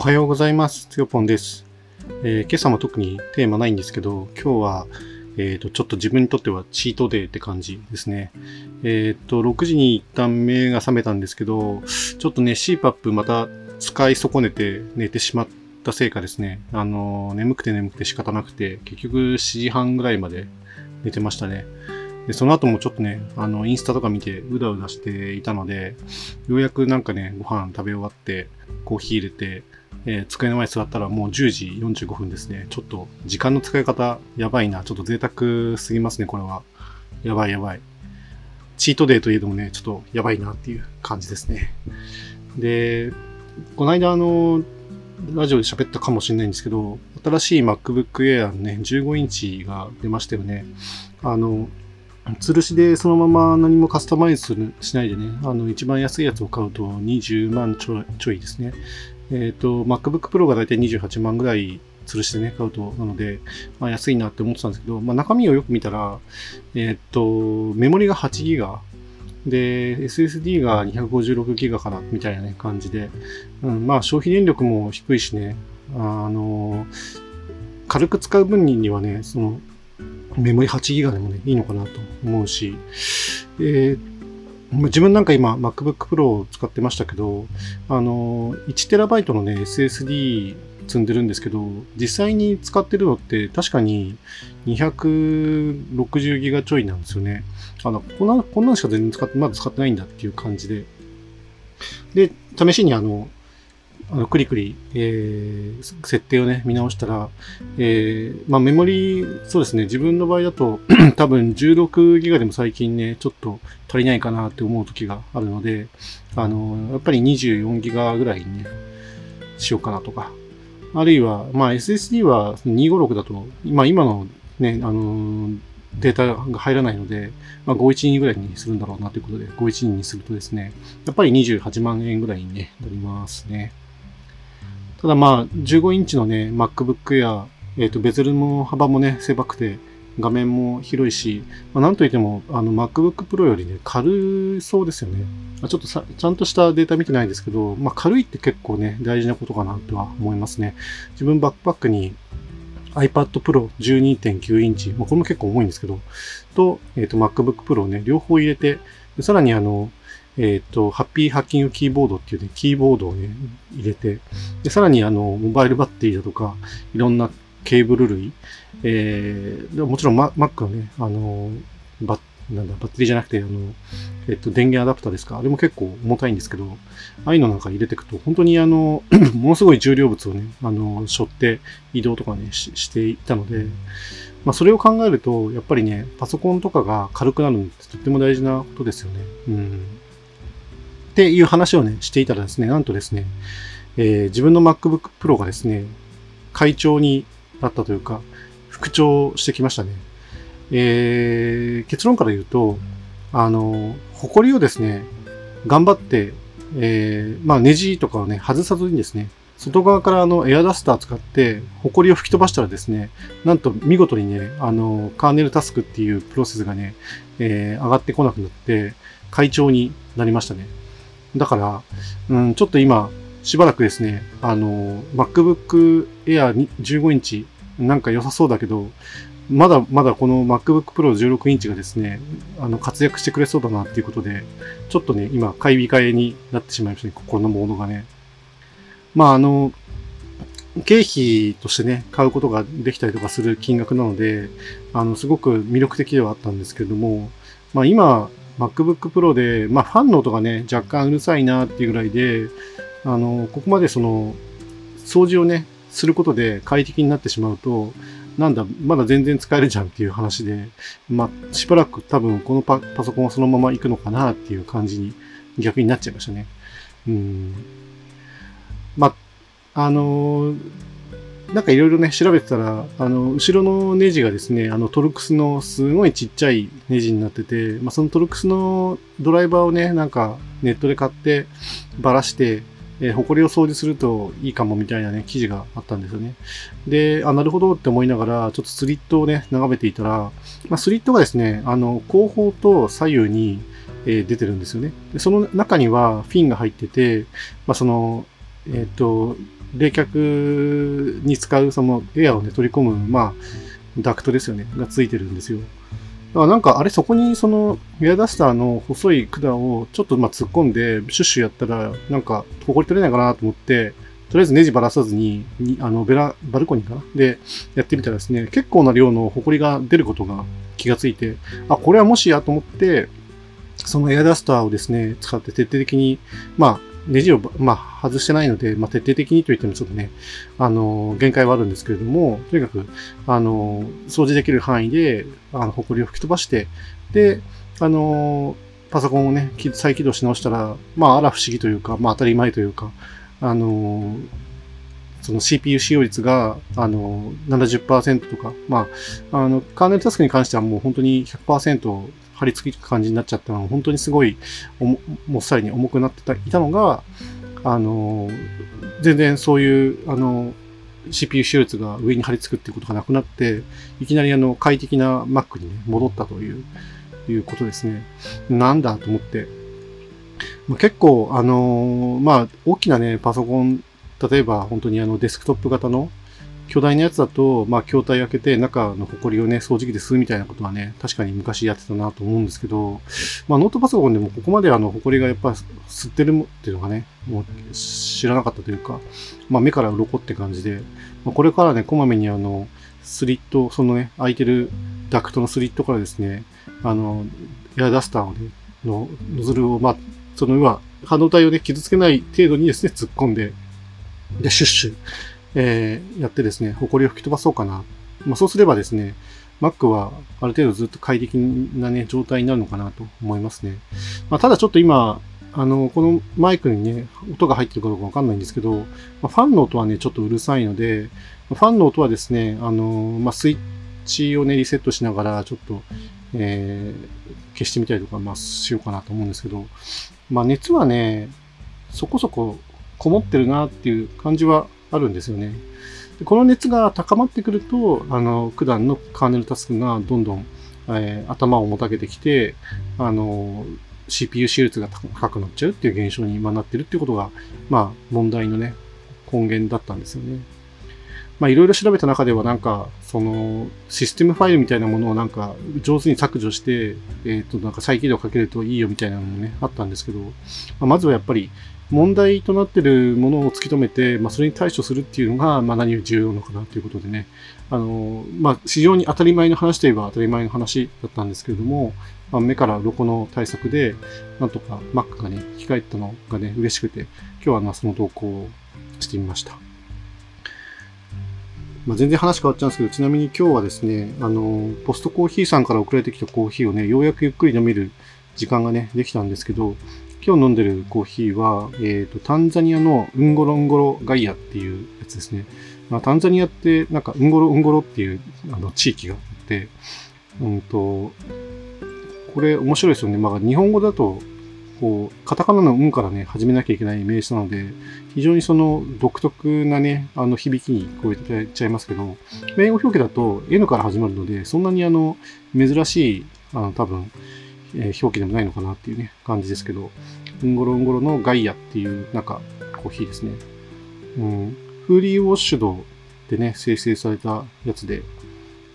おはようございます。つよぽんです、えー今朝も特にテーマないんですけど、今日は、えっ、と、ちょっと自分にとってはチートデーって感じですね。えっ、と、6時に一旦目が覚めたんですけど、ちょっとね、CPAP また使い損ねて寝てしまったせいかですね、あの眠くて眠くて仕方なくて、結局7時半ぐらいまで寝てましたね。で、その後もちょっとね、あの、インスタとか見てうだうだしていたので、ようやくなんかね、ご飯食べ終わって、コーヒー入れて、えー机の前に座ったらもう10時45分ですね。ちょっと時間の使い方やばいな。ちょっと贅沢すぎますね、これは。やばいやばい。チートデーといえどもね、ちょっとやばいなっていう感じですね。で、この間あの、ラジオで喋ったかもしれないんですけど、新しい MacBook Air のね、15インチが出ましたよね。あの、吊るしでそのまま何もカスタマイズしないでね、あの、一番安いやつを買うと20万ちょいですね。えっ、と、MacBook Pro がだいたい28万ぐらい吊るしてね、買うと、なので、まあ安いなって思ってたんですけど、まあ中身をよく見たら、えっ、と、メモリが8ギガ、で、SSD が256ギガかな、みたいなね、感じで、うん、まあ消費電力も低いしね、あの、軽く使う分にはね、その、メモリ8ギガでもね、いいのかなと思うし、えー自分なんか今 MacBook Pro を使ってましたけど、あの、1TB のね、SSD 積んでるんですけど、実際に使ってるのって確かに260ギガちょいなんですよね。あの、こんな、こんなんしか全然使って、まだ使ってないんだっていう感じで。で、試しにあの、あの、クリクリ、えー、設定をね、見直したら、えー、まあメモリ、そうですね、自分の場合だと、多分16ギガでも最近ね、ちょっと足りないかなって思う時があるので、あの、やっぱり24ギガぐらいにね、しようかなとか。あるいは、まあ SSD は256だと、まあ今のね、あの、データが入らないので、まあ512ぐらいにするんだろうなということで、512にするとですね、やっぱり28万円ぐらいに、ね、なりますね。ただまあ、15インチのね、MacBook Air、えっ、と、ベゼルの幅もね、狭くて、画面も広いし、まあ、なんといっても、あの、MacBook Pro よりね、軽そうですよね。まあちょっとさ、ちゃんとしたデータ見てないんですけど、まあ、軽いって結構ね、大事なことかなとは思いますね。自分バックパックに iPad Pro 12.9インチ、まあ、これも結構重いんですけど、と、えっ、と、MacBook Pro をね、両方入れて、さらにあの、えっ、と、ハッピーハッキングキーボードっていうね、キーボードをね、入れて、で、さらにあの、モバイルバッテリーだとか、いろんなケーブル類、えー、もちろん Mac Mac のね、あの、バッ、なんだ、バッテリーじゃなくて、あの、えっと、電源アダプターですか？あれも結構重たいんですけど、ああいうのなんか入れていくと、本当にあの、ものすごい重量物をね、あの、背負って移動とかね、ししていたので、まあ、それを考えると、やっぱりね、パソコンとかが軽くなるのってとっても大事なことですよね。うん。っていう話をね、していたらですね、なんとですね、えー自分の MacBook Pro がですね、会長になったというか、復調してきましたね。えー結論から言うと、あの、ホコリをですね、頑張って、えーまあネジとかをね、外さずにですね、外側からあのエアダスター使って、ホコリを吹き飛ばしたらですね、なんと見事にね、あの、カーネルタスクっていうプロセスがね、えー上がってこなくなって、会長になりましたね。だから、うん、ちょっと今、しばらくですね、あの、MacBook Air 15インチ、なんか良さそうだけど、まだまだこの MacBook Pro 16インチがですね、あの、活躍してくれそうだなっていうことで、ちょっとね、今、買い控えになってしまいましたね、心のモードがね。まあ、あの、経費としてね、買うことができたりとかする金額なので、あの、すごく魅力的ではあったんですけれども、まあ今、MacBook Pro で、まあファンの音がね、若干うるさいなっていうぐらいで、あの、ここまでその、掃除をね、することで快適になってしまうと、なんだ、まだ全然使えるじゃんっていう話で、まあ、しばらく多分このパソコンはそのまま行くのかなっていう感じに逆になっちゃいましたね。うん。まあ、あのなんかいろいろね、調べてたら、あの、後ろのネジがですね、あの、トルクスのすごいちっちゃいネジになってて、まあ、そのトルクスのドライバーをね、なんかネットで買って、ばらして、えー、埃を掃除するといいかもみたいなね、記事があったんですよね。で、あ、なるほどって思いながら、ちょっとスリットをね、眺めていたら、まあ、スリットがですね、あの、後方と左右に、えー出てるんですよね。でその中にはフィンが入ってて、まあ、その、えっ、と、冷却に使うそのエアをね、取り込む、まあ、ダクトですよね、がついてるんですよ。だからなんか、あれ、そこにその、エアダスターの細い管をちょっとまあ突っ込んで、シュッシュやったら、なんか、ここに取れないかなと思って、とりあえずネジばらさずに、にあの、ベラ、バルコニーかな？で、やってみたらですね、結構な量の埃が出ることが気がついて、あ、これはもしやと思って、そのエアダスターをですね、使って徹底的に、まあ、ネジを、まあ、外してないので、まあ、徹底的にと言ってもちょっとね、あの、限界はあるんですけれども、とにかく、あの、掃除できる範囲で、あの、埃を吹き飛ばして、で、あの、パソコンをね、再起動し直したら、まあ、あら不思議というか、まあ、当たり前というか、あの、その CPU 使用率が、あの、70%とか、まあ、あの、カーネルタスクに関してはもう本当に100%張り付く感じになっちゃったのが、本当にすごい、もっさりに重くなってたいたのが、あの、全然そういう、あの、CPU 使用率が上に張り付くっていうことがなくなって、いきなりあの、快適な Mac に、ね、戻ったという、いうことですね。なんだと思って。まあ、結構、あの、まあ、大きなね、パソコン、例えば本当にあのデスクトップ型の巨大なやつだと、まあ、筐体開けて中の埃をね、掃除機で吸うみたいなことはね、確かに昔やってたなと思うんですけど、まあ、ノートパソコンでもここまであの、埃がやっぱ吸ってるっていうのがね、もう知らなかったというか、まあ、目から鱗って感じで、まあ、これからね、こまめにあの、スリット、そのね、開いてるダクトのスリットからですね、あの、エアダスターをね、のノズルを、まあ、その要は、半導体をね、傷つけない程度にですね、突っ込んで、で、シュッシュえー、やってですね、埃を吹き飛ばそうかな。まあ、そうすればですね、Mac はある程度ずっと快適なね、状態になるのかなと思いますね。まあ、ただちょっと今、あの、このマイクにね、音が入ってるかどうかわかんないんですけど、まあ、ファンの音はね、ちょっとうるさいので、ファンの音はですね、あの、まあ、スイッチをね、リセットしながら、ちょっと、えー、消してみたりとか、まあ、しようかなと思うんですけど、まあ、熱はね、そこそここもってるなっていう感じはあるんですよね。でこの熱が高まってくると、あの、九段のカーネルタスクがどんどん、えー、頭をもたげてきて、あの、CPU 使用率が高くなっちゃうっていう現象に今なってるっていうことが、まあ、問題のね、根源だったんですよね。まあ、いろいろ調べた中では、なんか、その、システムファイルみたいなものをなんか、上手に削除して、えっ、ー、と、なんか再起動かけるといいよみたいなのもね、あったんですけど、まあ、まずはやっぱり、問題となっているものを突き止めて、まあ、それに対処するっていうのが、まあ、何より重要なのかなということでね、あの、まあ、非常に当たり前の話といえば当たり前の話だったんですけれども、まあ、目から鱗の対策で、なんとか Mac がね、控えたのがね、嬉しくて、今日はまあその投稿をしてみました。まあ、全然話変わっちゃうんですけど、ちなみに今日はですね、あの、ポストコーヒーさんから送られてきたコーヒーをね、ようやくゆっくり飲める時間がね、できたんですけど、今日飲んでるコーヒーは、えっ、ー、と、タンザニアのウンゴロンゴロガイアっていうやつですね。まあ、タンザニアって、なんか、ウンゴロウンゴロっていうあの地域があって、うんと、これ面白いですよね。まあ、日本語だと、こう、カタカナのうんからね、始めなきゃいけない名詞なので、非常にその独特なね、あの響きに聞こえちゃいますけど、英語表記だと N から始まるので、そんなにあの、珍しい、あの、多分、えー、表記でもないのかなっていうね、感じですけど、うんごろうんごろのガイアっていう、なんか、コーヒーですね。うん、フーリーウォッシュドでね、生成されたやつで、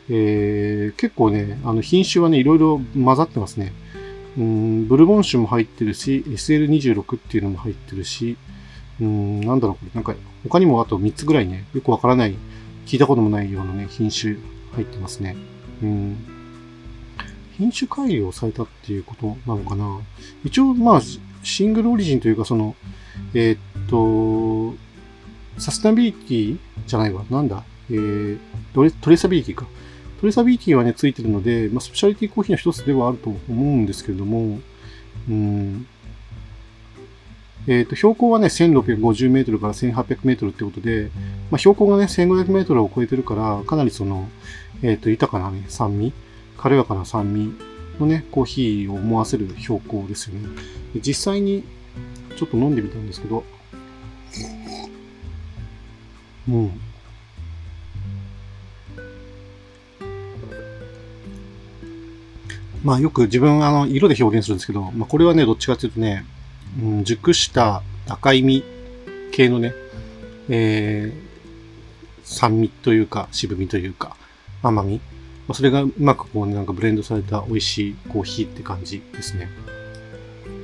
えー、結構ね、あの品種はね、いろいろ混ざってますね。うん、ブルボン種も入ってるし、SL26 っていうのも入ってるし、うん、なんだろう、これ、なんか、他にもあと3つぐらいね、よくわからない、聞いたこともないようなね、品種入ってますね。うん。品種改良されたっていうことなのかな。一応、まあ、シングルオリジンというか、その、えー、っと、サステナビリティじゃないわ。なんだ？えー、トレトレーサビリティか。トレーサビリティはね、ついてるので、まあ、スペシャリティコーヒーの一つではあると思うんですけれども、うん、えっ、ーと、標高はね、1650メートルから1800メートルってことで、まあ、標高がね、1500メートルを超えてるから、かなりその、えっ、ーと、豊かなね、酸味軽やかな酸味のね、コーヒーを思わせる標高ですよね。で実際にちょっと飲んでみたんですけど、うん。まあよく自分あの色で表現するんですけど、まあこれはね、どっちかっていうとね、うん、熟した赤い実系のね、えー、酸味というか、渋みというか、甘み。まあ、それがうまくこう、なんかブレンドされた美味しいコーヒーって感じですね。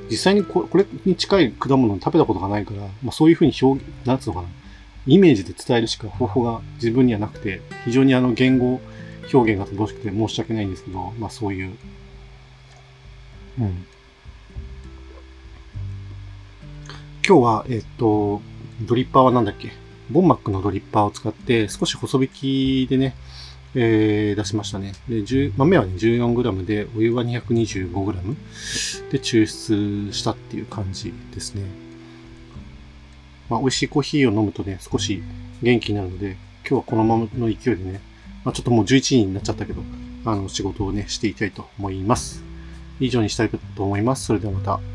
実際にこれに近い果物を食べたことがないから、まあ、そういうふうに表現、なんつうのかな。イメージで伝えるしか方法が自分にはなくて、非常にあの言語表現が乏しくて申し訳ないんですけど、まあそういう、今日は、えっと、ドリッパーはなんだっけ？ボンマックのドリッパーを使って少し細引きでね、えー、出しましたね。で、豆はね、14g で、お湯は 225g で抽出したっていう感じですね。まあ、美味しいコーヒーを飲むとね、少し元気になるので、今日はこのままの勢いでね、まあ、ちょっともう11時になっちゃったけど、あの、仕事をね、していきたいと思います。以上にしたいと思います。それではまた。